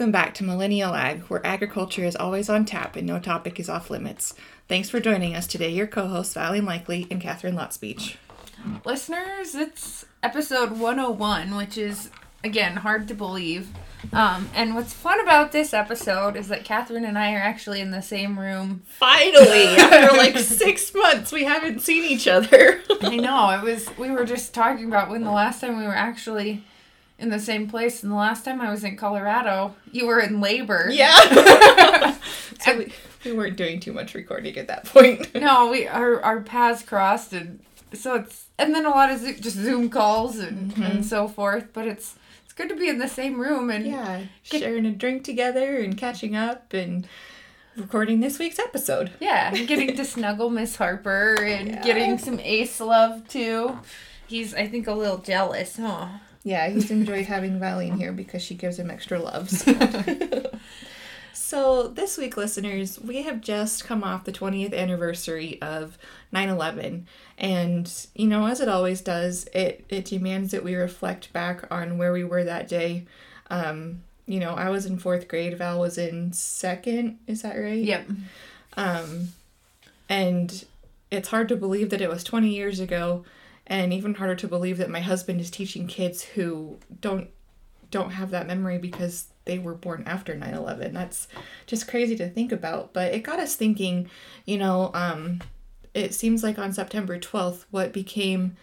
Welcome back to Millennial Ag, where agriculture is always on tap and no topic is off limits. Thanks for joining us today, your co hosts, Valley Likely and Catherine Lotspeech. Listeners, it's episode 101, which is, again, hard to believe. Um, and what's fun about this episode is that Catherine and I are actually in the same room. Finally, after like six months, we haven't seen each other. I know, it was, we were just talking about when the last time we were actually in the same place. And the last time I was in Colorado, you were in labor. Yeah. so we, we weren't doing too much recording at that point. no, we our our paths crossed, and so it's and then a lot of just Zoom calls and mm-hmm. and so forth. But it's it's good to be in the same room and yeah, get, sharing a drink together and catching up and recording this week's episode. Yeah, getting to snuggle Miss Harper and yeah. getting some Ace love too. He's I think a little jealous, huh? Yeah, he's enjoyed having Valley in here because she gives him extra loves. so, this week, listeners, we have just come off the 20th anniversary of 9 11. And, you know, as it always does, it, it demands that we reflect back on where we were that day. Um, you know, I was in fourth grade, Val was in second. Is that right? Yep. Um, and it's hard to believe that it was 20 years ago and even harder to believe that my husband is teaching kids who don't don't have that memory because they were born after 9-11 that's just crazy to think about but it got us thinking you know um, it seems like on september 12th what became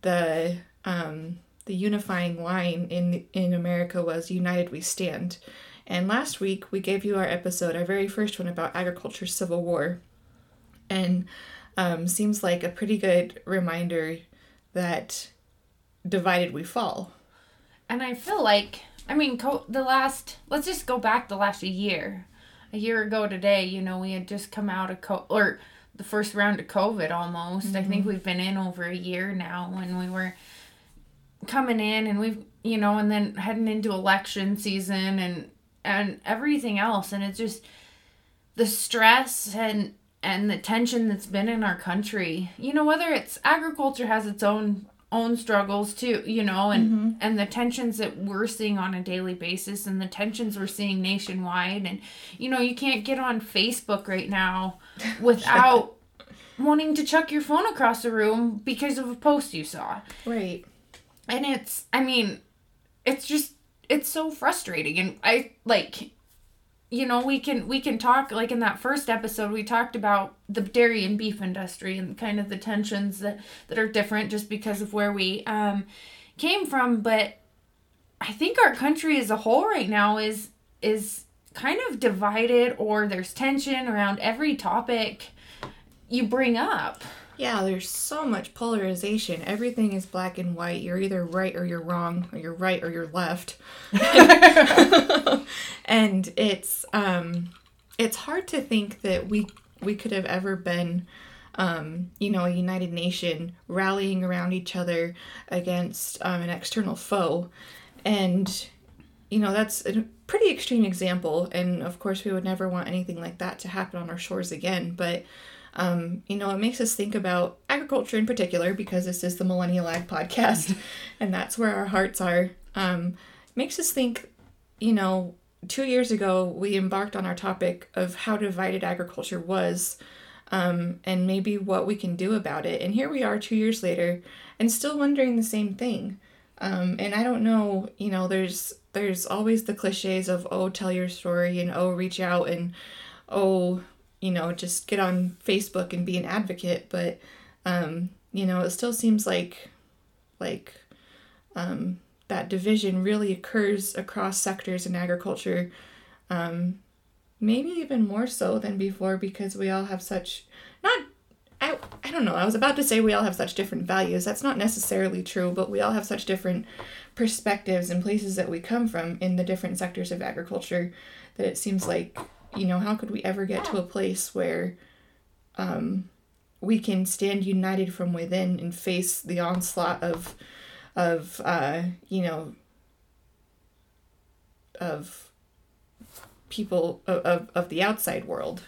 the um, the unifying line in in america was united we stand. And last week we gave you our episode our very first one about agriculture civil war. And um, seems like a pretty good reminder that divided we fall. And I feel like, I mean, co- the last, let's just go back the last year. A year ago today, you know, we had just come out of, co- or the first round of COVID almost. Mm-hmm. I think mm-hmm. we've been in over a year now when we were coming in and we've, you know, and then heading into election season and, and everything else. And it's just the stress and and the tension that's been in our country. You know, whether it's agriculture has its own own struggles too, you know, and mm-hmm. and the tensions that we're seeing on a daily basis and the tensions we're seeing nationwide and you know, you can't get on Facebook right now without wanting to chuck your phone across the room because of a post you saw. Right. And it's I mean, it's just it's so frustrating and I like you know we can we can talk like in that first episode we talked about the dairy and beef industry and kind of the tensions that that are different just because of where we um came from. But i think our country as a whole right now is is kind of divided or there's tension around every topic you bring up yeah, there's so much polarization. Everything is black and white. You're either right or you're wrong, or you're right or you're left. and it's um it's hard to think that we we could have ever been um, you know, a united nation rallying around each other against um, an external foe. And, you know, that's a pretty extreme example. And of course, we would never want anything like that to happen on our shores again. But um, you know, it makes us think about agriculture in particular because this is the Millennial Ag podcast and that's where our hearts are. Um, makes us think, you know, two years ago we embarked on our topic of how divided agriculture was um, and maybe what we can do about it. And here we are two years later and still wondering the same thing. Um, and I don't know, you know, there's there's always the cliches of oh tell your story and oh reach out and oh you know, just get on Facebook and be an advocate, but um, you know, it still seems like like um, that division really occurs across sectors in agriculture. Um, maybe even more so than before because we all have such not I, I don't know. I was about to say we all have such different values. That's not necessarily true, but we all have such different perspectives and places that we come from in the different sectors of agriculture that it seems like you know, how could we ever get to a place where um, we can stand united from within and face the onslaught of, of uh, you know, of people of, of the outside world.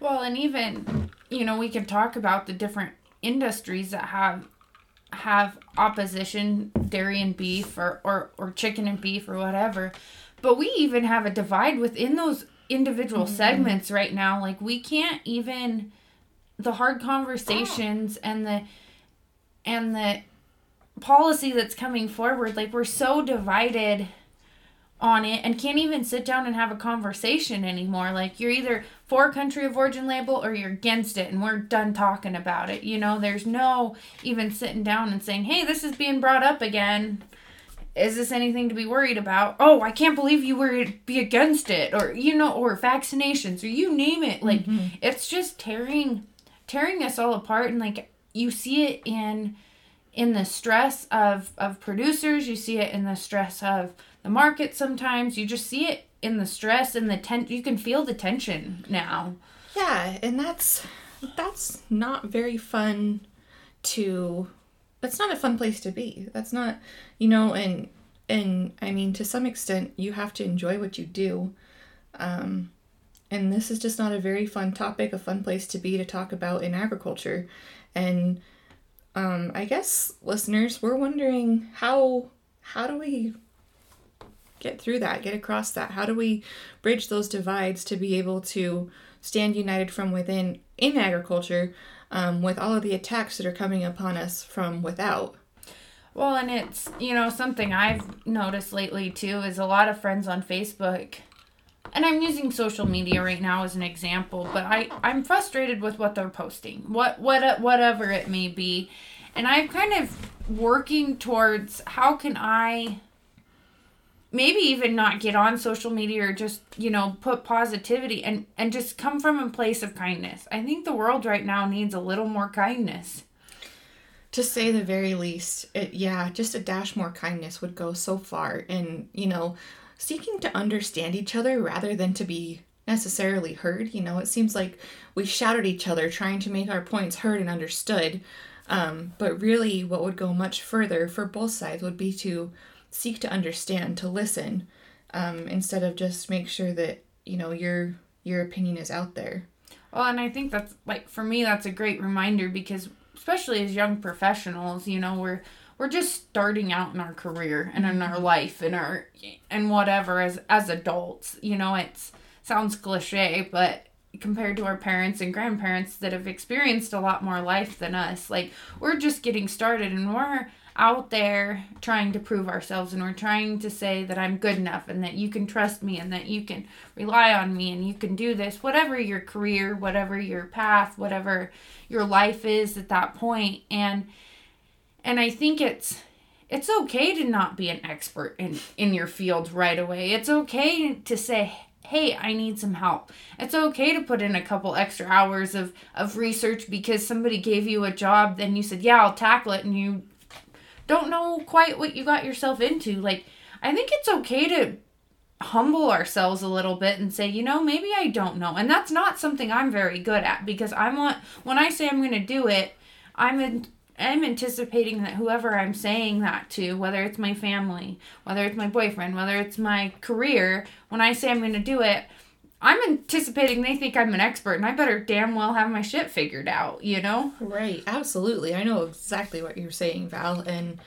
Well, and even, you know, we can talk about the different industries that have have opposition dairy and beef or, or, or chicken and beef or whatever but we even have a divide within those individual Mm-hmm. segments right now. Like we can't even the hard conversations and the and the policy that's coming forward like we're so divided on it and can't even sit down and have a conversation anymore like you're either for country of origin label or you're against it and we're done talking about it you know there's no even sitting down and saying hey this is being brought up again is this anything to be worried about? Oh i can't believe you were be against it or you know or vaccinations or you name it. Like mm-hmm. it's just tearing tearing us all apart and like you see it in in the stress of of producers you see it in the stress of the market sometimes you just see it in the stress and the ten you can feel the tension now. Yeah, and that's that's not very fun to that's not a fun place to be. That's not you know, and and I mean to some extent you have to enjoy what you do. Um and this is just not a very fun topic, a fun place to be to talk about in agriculture. And um I guess listeners, we're wondering how how do we get through that, get across that? How do we bridge those divides to be able to stand united from within in agriculture um, with all of the attacks that are coming upon us from without? well and it's you know something i've noticed lately too is a lot of friends on facebook and i'm using social media right now as an example but i i'm frustrated with what they're posting what what whatever it may be and i'm kind of working towards how can i maybe even not get on social media or just you know put positivity and and just come from a place of kindness i think the world right now needs a little more kindness To say the very least, it, yeah, just a dash more kindness would go so far. And, you know, seeking to understand each other rather than to be necessarily heard. You know, it seems like we shout at each other trying to make our points heard and understood. Um, but really, what would go much further for both sides would be to seek to understand, to listen, um, instead of just make sure that you know your your opinion is out there. Well, and I think that's like for me that's a great reminder because especially as young professionals, you know, we're we're just starting out in our career and in our life and our and whatever as as adults. You know, it's sounds cliche, but compared to our parents and grandparents that have experienced a lot more life than us, like we're just getting started and we're out there trying to prove ourselves and we're trying to say that I'm good enough and that you can trust me and that you can rely on me and you can do this. Whatever your career whatever your path whatever your life is at that point. and and I think it's it's okay to not be an expert in in your field right away. It's okay to say hey i need some help. It's okay to put in a couple extra hours of of research because somebody gave you a job then you said yeah i'll tackle it and you don't know quite what you got yourself into. Like, I think it's okay to humble ourselves a little bit and say, you know, maybe I don't know. And that's not something I'm very good at because I want, when I say I'm going to do it, I'm in, I'm anticipating that whoever I'm saying that to, whether it's my family, whether it's my boyfriend, whether it's my career, when I say I'm going to do it, I'm anticipating they think I'm an expert and I better damn well have my shit figured out, you know? Right, absolutely. I know exactly what you're saying, Val, and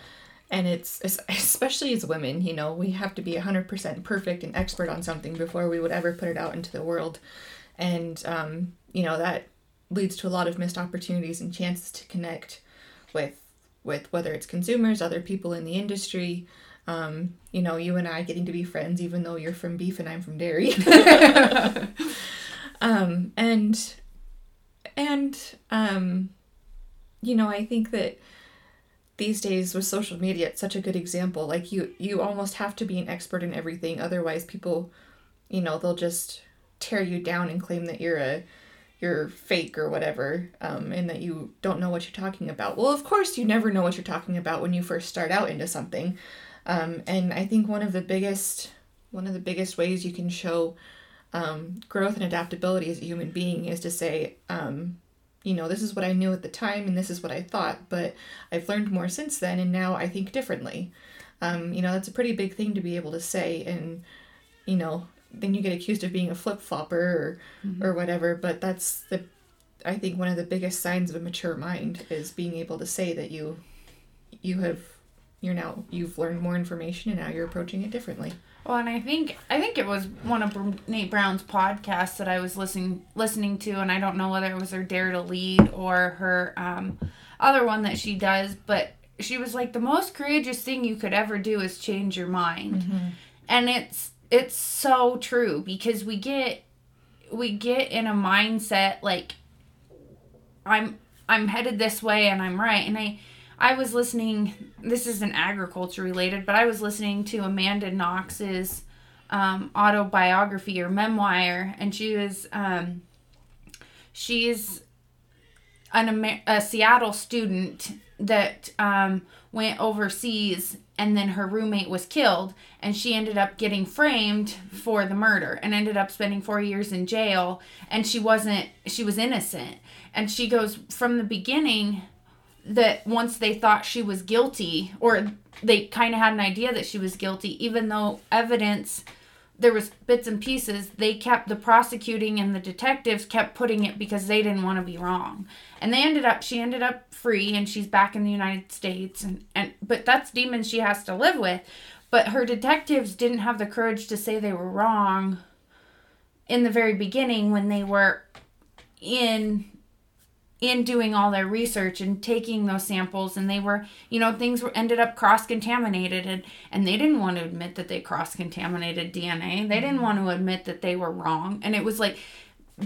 and it's it's- especially as women, you know, we have to be 100% perfect and expert on something before we would ever put it out into the world. And um, you know, that leads to a lot of missed opportunities and chances to connect with with whether it's consumers, other people in the industry, um, you know, you and I getting to be friends even though you're from beef and I'm from dairy. um, and and um, you know, I think that these days with social media it's such a good example. Like you you almost have to be an expert in everything otherwise people, you know, they'll just tear you down and claim that you're a you're fake or whatever um, and that you don't know what you're talking about well of course you never know what you're talking about when you first start out into something um, and i think one of the biggest one of the biggest ways you can show um, growth and adaptability as a human being is to say um, you know this is what i knew at the time and this is what i thought but i've learned more since then and now i think differently um, you know that's a pretty big thing to be able to say and you know then you get accused of being a flip flopper or or whatever. But that's the I think one of the biggest signs of a mature mind is being able to say that you you have you're now you've learned more information and now you're approaching it differently. Well, and I think I think it was one of Brené Brown's podcasts that I was listening listening to, and I don't know whether it was her Dare to Lead or her um, other one that she does, but she was like the most courageous thing you could ever do is change your mind, mm-hmm. and it's it's so true because we get we get in a mindset like I'm I'm headed this way and I'm right, and I I was listening. This isn't agriculture related, but I was listening to Amanda Knox's um, autobiography or memoir, and she was um, she's an a Seattle student that um, went overseas, and then her roommate was killed, and she ended up getting framed for the murder, and ended up spending four years in jail, and she wasn't she was innocent, and she goes from the beginning that once they thought she was guilty or they kind of had an idea that she was guilty even though evidence there was bits and pieces they kept the prosecuting and the detectives kept putting it because they didn't want to be wrong. And they ended up she ended up free and she's back in the united states and, and but that's demons she has to live with. But her detectives didn't have the courage to say they were wrong in the very beginning when they were in in doing all their research and taking those samples and they were you know things were ended up cross contaminated and and they didn't want to admit that they cross contaminated DNA they didn't mm-hmm. want to admit that they were wrong and it was like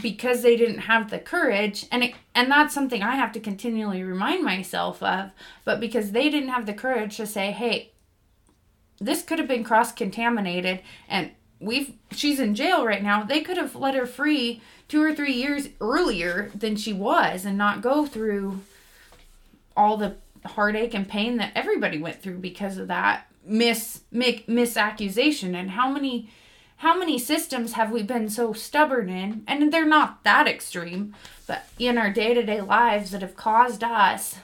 because they didn't have the courage and it and that's something I have to continually remind myself of but because they didn't have the courage to say hey this could have been cross contaminated and we've she's in jail right now they could have let her free two or three years earlier than she was and not go through all the heartache and pain that everybody went through because of that mis misaccusation. And how many how many systems have we been so stubborn in? And they're not that extreme but in our day-to-day lives that have caused us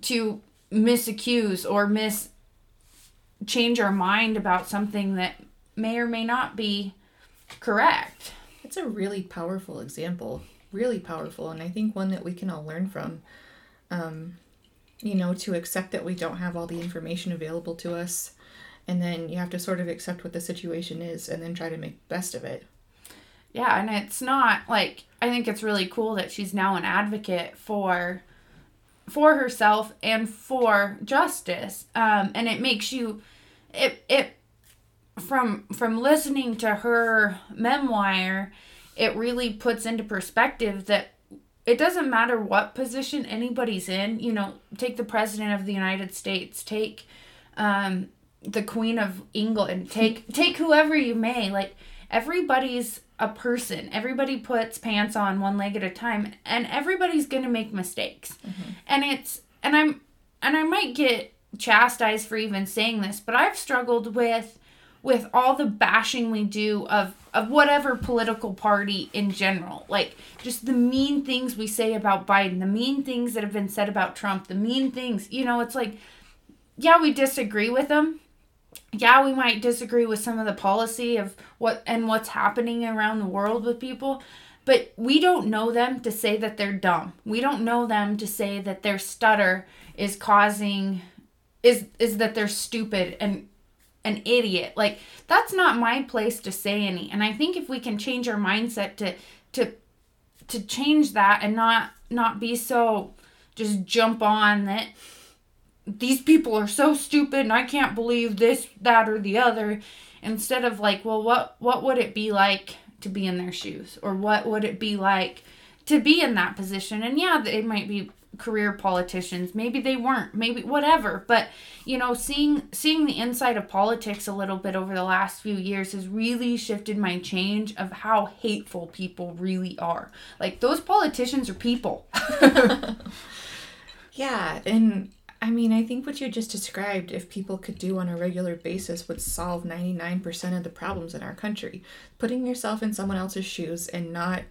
to misaccuse or mis change our mind about something that may or may not be correct it's a really powerful example, really powerful, and I think one that we can all learn from. Um, you know, to accept that we don't have all the information available to us, and then you have to sort of accept what the situation is and then try to make the best of it. Yeah, and it's not like I think it's really cool that she's now an advocate for for herself and for justice. Um, and it makes you it it from from listening to her memoir, it really puts into perspective that it doesn't matter what position anybody's in. You know, take the president of the United States, take um, the Queen of England, take take whoever you may. Like everybody's a person. Everybody puts pants on one leg at a time, and everybody's gonna make mistakes. Mm-hmm. And it's and I'm and I might get chastised for even saying this, but I've struggled with with all the bashing we do of of whatever political party in general. Like just the mean things we say about Biden, the mean things that have been said about Trump, the mean things, you know, it's like yeah, we disagree with them. Yeah, we might disagree with some of the policy of what and what's happening around the world with people, but we don't know them to say that they're dumb. We don't know them to say that their stutter is causing is is that they're stupid and an idiot. Like that's not my place to say any. And I think if we can change our mindset to to to change that and not not be so just jump on that these people are so stupid and I can't believe this that or the other instead of like, well what what would it be like to be in their shoes or what would it be like to be in that position? And yeah, it might be career politicians. Maybe they weren't maybe whatever but you know seeing seeing the inside of politics a little bit over the last few years has really shifted my change of how hateful people really are. Like those politicians are people. Yeah and I mean, I think what you just described, if people could do on a regular basis, would solve 99% of the problems in our country. Putting yourself in someone else's shoes and not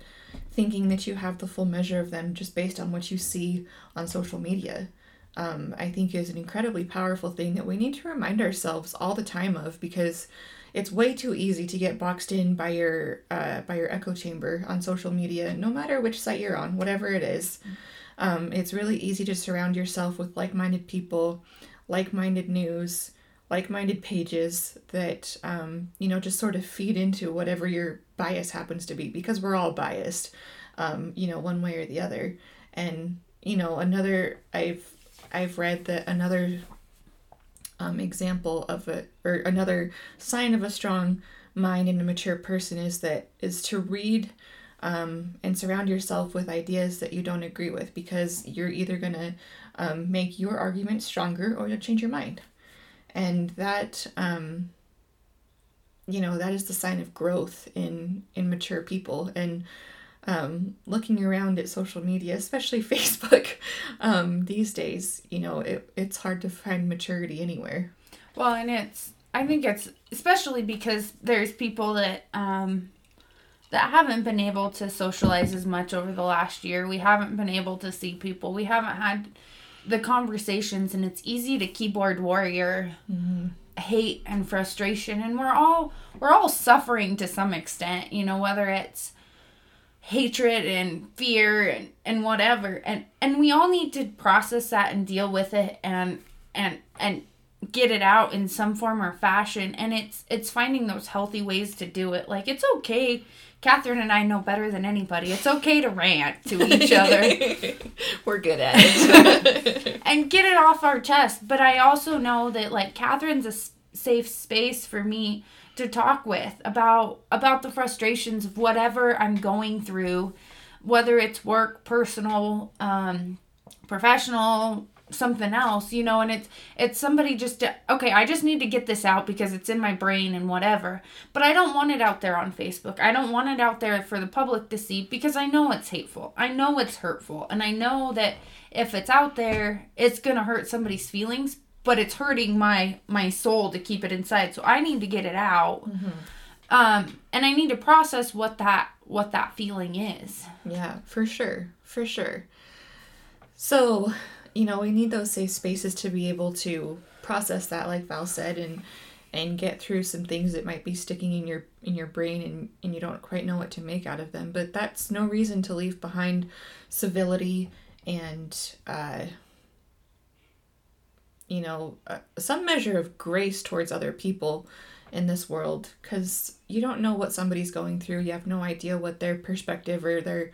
thinking that you have the full measure of them just based on what you see on social media. Um, I think is an incredibly powerful thing that we need to remind ourselves all the time of because it's way too easy to get boxed in by your uh, by your echo chamber on social media, no matter which site you're on, whatever it is. Um, it's really easy to surround yourself with like-minded people, like-minded news, like-minded pages that um, you know just sort of feed into whatever your bias happens to be because we're all biased um, you know one way or the other. And you know another i've i've read that another um, example of a or another sign of a strong mind and a mature person is that is to read um, and surround yourself with ideas that you don't agree with because you're either going to um, make your argument stronger or you'll change your mind. And that um, you know that is the sign of growth in in mature people. And um, looking around at social media especially facebook um, these days you know it, it's hard to find maturity anywhere. Well and it's i think it's especially because there's people that um that haven't been able to socialize as much over the last year. We haven't been able to see people. We haven't had the conversations and it's easy to keyboard warrior mm-hmm. Hate and frustration and we're all we're all suffering to some extent you know whether it's hatred and fear and, and whatever. And and we all need to process that and deal with it and and and get it out in some form or fashion. And it's it's finding those healthy ways to do it. Like it's okay Catherine and I know better than anybody. It's okay to rant to each other. We're good at it. and get it off our chest. But I also know that like Catherine's a safe space for me to talk with about about the frustrations of whatever I'm going through, whether it's work, personal, um, professional, something else, you know, and it's it's somebody just to, okay, I just need to get this out because it's in my brain and whatever. But I don't want it out there on Facebook. I don't want it out there for the public to see because I know it's hateful. I know it's hurtful. And I know that if it's out there, it's going to hurt somebody's feelings, but it's hurting my my soul to keep it inside. So I need to get it out. Mm-hmm. Um and I need to process what that what that feeling is. Yeah, for sure. For sure. So, you know, we need those safe spaces to be able to process that, like Val said, and and get through some things that might be sticking in your in your brain and, and you don't quite know what to make out of them. But that's no reason to leave behind civility and uh, you know uh, some measure of grace towards other people in this world because you don't know what somebody's going through. You have no idea what their perspective or their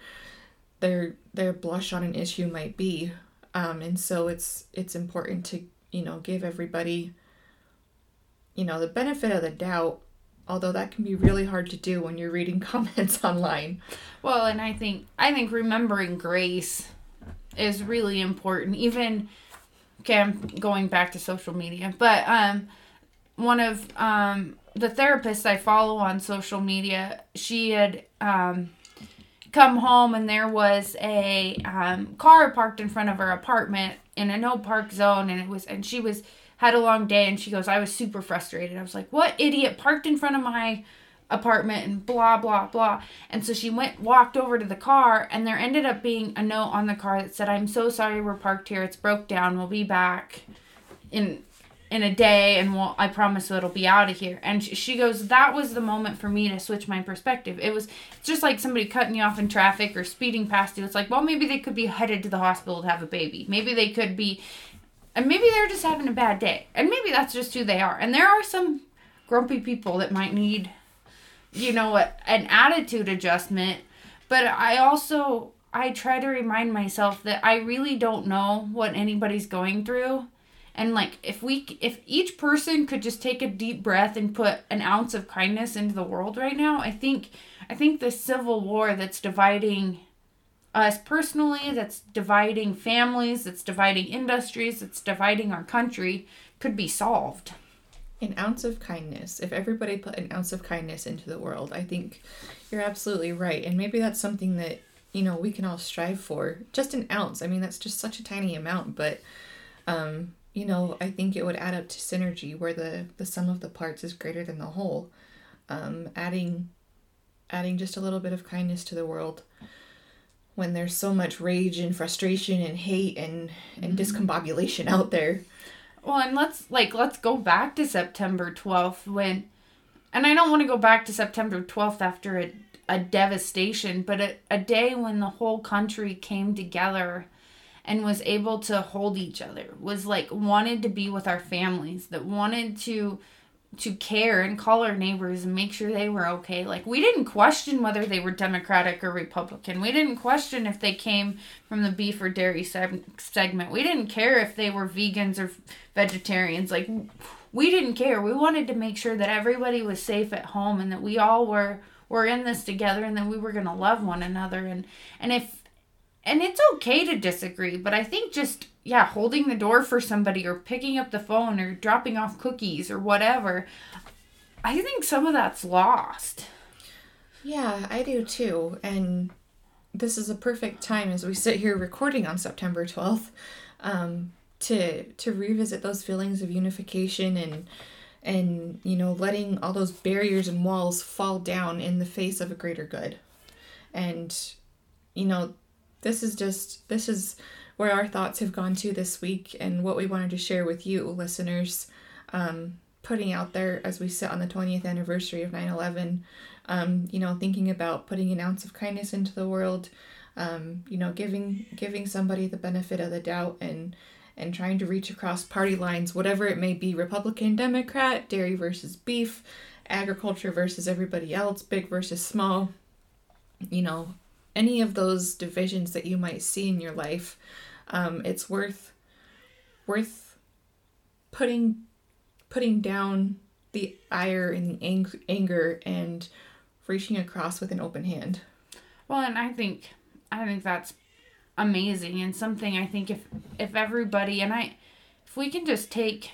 their their blush on an issue might be um, and so it's it's important to you know give everybody you know the benefit of the doubt although that can be really hard to do when you're reading comments online. Well and i think i think remembering grace is really important even okay i'm going back to social media but um one of um the therapists i follow on social media she had um come home and there was a um, car parked in front of her apartment in a no park zone and it was and she was had a long day and she goes i was super frustrated. I was like what idiot parked in front of my apartment and blah blah blah. And so she went walked over to the car and there ended up being a note on the car that said i'm so sorry we're parked here. It's broke down. We'll be back in in a day and we'll, I promise it'll be out of here. And she goes, that was the moment for me to switch my perspective. It was just like somebody cutting you off in traffic or speeding past you. It's like, well, maybe they could be headed to the hospital to have a baby. Maybe they could be, and maybe they're just having a bad day. And maybe that's just who they are. And there are some grumpy people that might need, you know, an attitude adjustment. But I also, I try to remind myself that I really don't know what anybody's going through and like if we if each person could just take a deep breath and put an ounce of kindness into the world right now i think i think the civil war that's dividing us personally that's dividing families that's dividing industries that's dividing our country could be solved. An ounce of kindness. If everybody put an ounce of kindness into the world i think you're absolutely right. And maybe that's something that you know we can all strive for. Just an ounce. I mean that's just such a tiny amount but um you know, I think it would add up to synergy where the the sum of the parts is greater than the whole. Um, adding adding just a little bit of kindness to the world when there's so much rage and frustration and hate and and mm-hmm. discombobulation out there. Well, and let's like let's go back to September 12th when and I don't want to go back to September 12th after a a devastation, but a, a day when the whole country came together and was able to hold each other was like wanted to be with our families that wanted to to care and call our neighbors and make sure they were okay. Like we didn't question whether they were Democratic or Republican. We didn't question if they came from the beef or dairy seg- segment. We didn't care if they were vegans or vegetarians. Like we didn't care. We wanted to make sure that everybody was safe at home and that we all were were in this together and that we were going to love one another and and if and it's okay to disagree, but I think just yeah, holding the door for somebody or picking up the phone or dropping off cookies or whatever, I think some of that's lost. Yeah, I do too. And this is a perfect time as we sit here recording on September 12th um, to to revisit those feelings of unification and and you know letting all those barriers and walls fall down in the face of a greater good. And you know, this is just this is where our thoughts have gone to this week and what we wanted to share with you, listeners. Um, putting out there as we sit on the 20th anniversary of 9 11, um, you know, thinking about putting an ounce of kindness into the world, um, you know, giving giving somebody the benefit of the doubt and and trying to reach across party lines, whatever it may be Republican, Democrat, dairy versus beef, agriculture versus everybody else, big versus small, you know, any of those divisions that you might see in your life um, it's worth worth putting putting down the ire and the ang- anger and reaching across with an open hand. Well, and I think I think that's amazing and something I think if if everybody and I if we can just take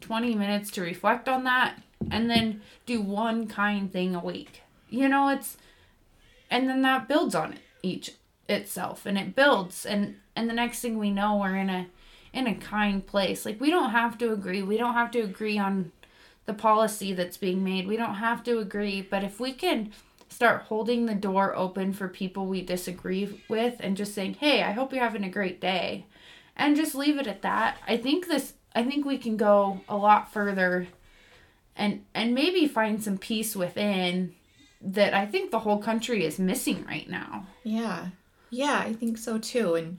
20 minutes to reflect on that and then do one kind thing a week. You know, it's and then that builds on it each itself and it builds and and the next thing we know we're in a in a kind place. Like we don't have to agree. We don't have to agree on the policy that's being made. We don't have to agree but if we can start holding the door open for people we disagree with and just saying hey i hope you're having a great day and just leave it at that i think this i think we can go a lot further and and maybe find some peace within that i think the whole country is missing right now yeah yeah, I think so too. And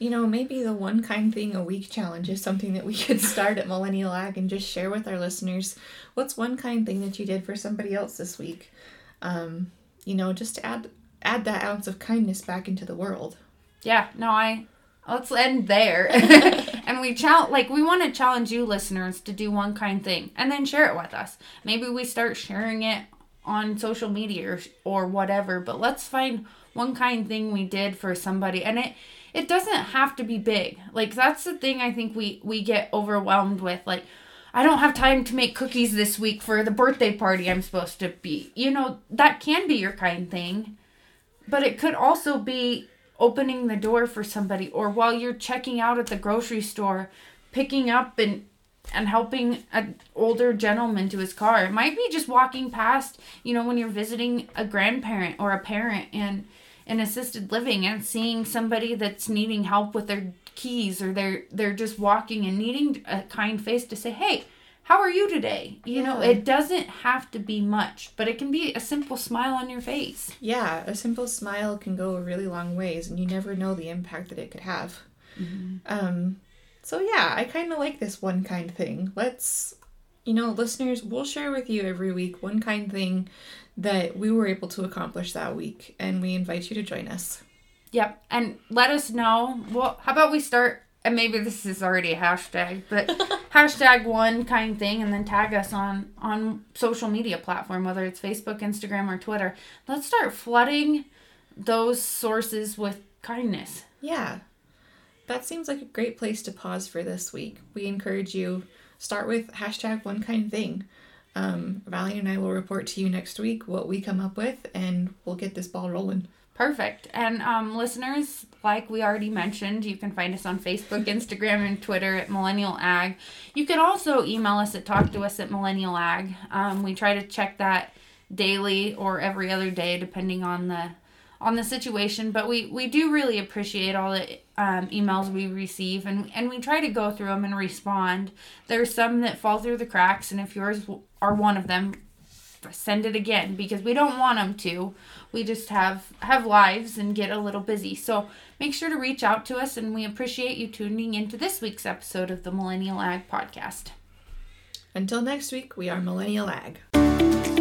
you know, maybe the one kind thing a week challenge is something that we could start at Millennial Ag and just share with our listeners. What's one kind thing that you did for somebody else this week? Um, you know, just to add add that ounce of kindness back into the world. Yeah, no, I let's end there. and we challenge like we want to challenge you listeners to do one kind thing and then share it with us. Maybe we start sharing it on social media or, or whatever, but let's find one kind thing we did for somebody. And it it doesn't have to be big. Like that's the thing i think we we get overwhelmed with. Like i don't have time to make cookies this week for the birthday party i'm supposed to be. You know that can be your kind thing but it could also be opening the door for somebody or while you're checking out at the grocery store picking up and and helping an older gentleman to his car. It might be just walking past, you know, when you're visiting a grandparent or a parent and in assisted living and seeing somebody that's needing help with their keys or they're they're just walking and needing a kind face to say, "Hey, how are you today?" You yeah. know, it doesn't have to be much, but it can be a simple smile on your face. Yeah, a simple smile can go a really long ways and you never know the impact that it could have. Mm-hmm. Um so yeah, I kind of like this one kind thing. Let's you know, listeners, we'll share with you every week one kind thing that we were able to accomplish that week, and we invite you to join us. Yep, and let us know. Well, how about we start? And maybe this is already a hashtag, but hashtag one kind thing, and then tag us on on social media platform, whether it's Facebook, Instagram, or Twitter. Let's start flooding those sources with kindness. Yeah, that seems like a great place to pause for this week. We encourage you start with hashtag one kind thing. Um, and I will report to you next week what we come up with, and we'll get this ball rolling. Perfect. And um, listeners, like we already mentioned, you can find us on Facebook, Instagram, and Twitter at Millennial Ag. You can also email us at talk to us at Millennial Ag. Um, we try to check that daily or every other day, depending on the on the situation. But we we do really appreciate all the um, emails we receive, and and we try to go through them and respond. There's some that fall through the cracks, and if yours are one of them, send it again because we don't want them to. We just have have lives and get a little busy. So make sure to reach out to us, and we appreciate you tuning into this week's episode of the Millennial Ag Podcast. Until next week, we are Millennial Ag.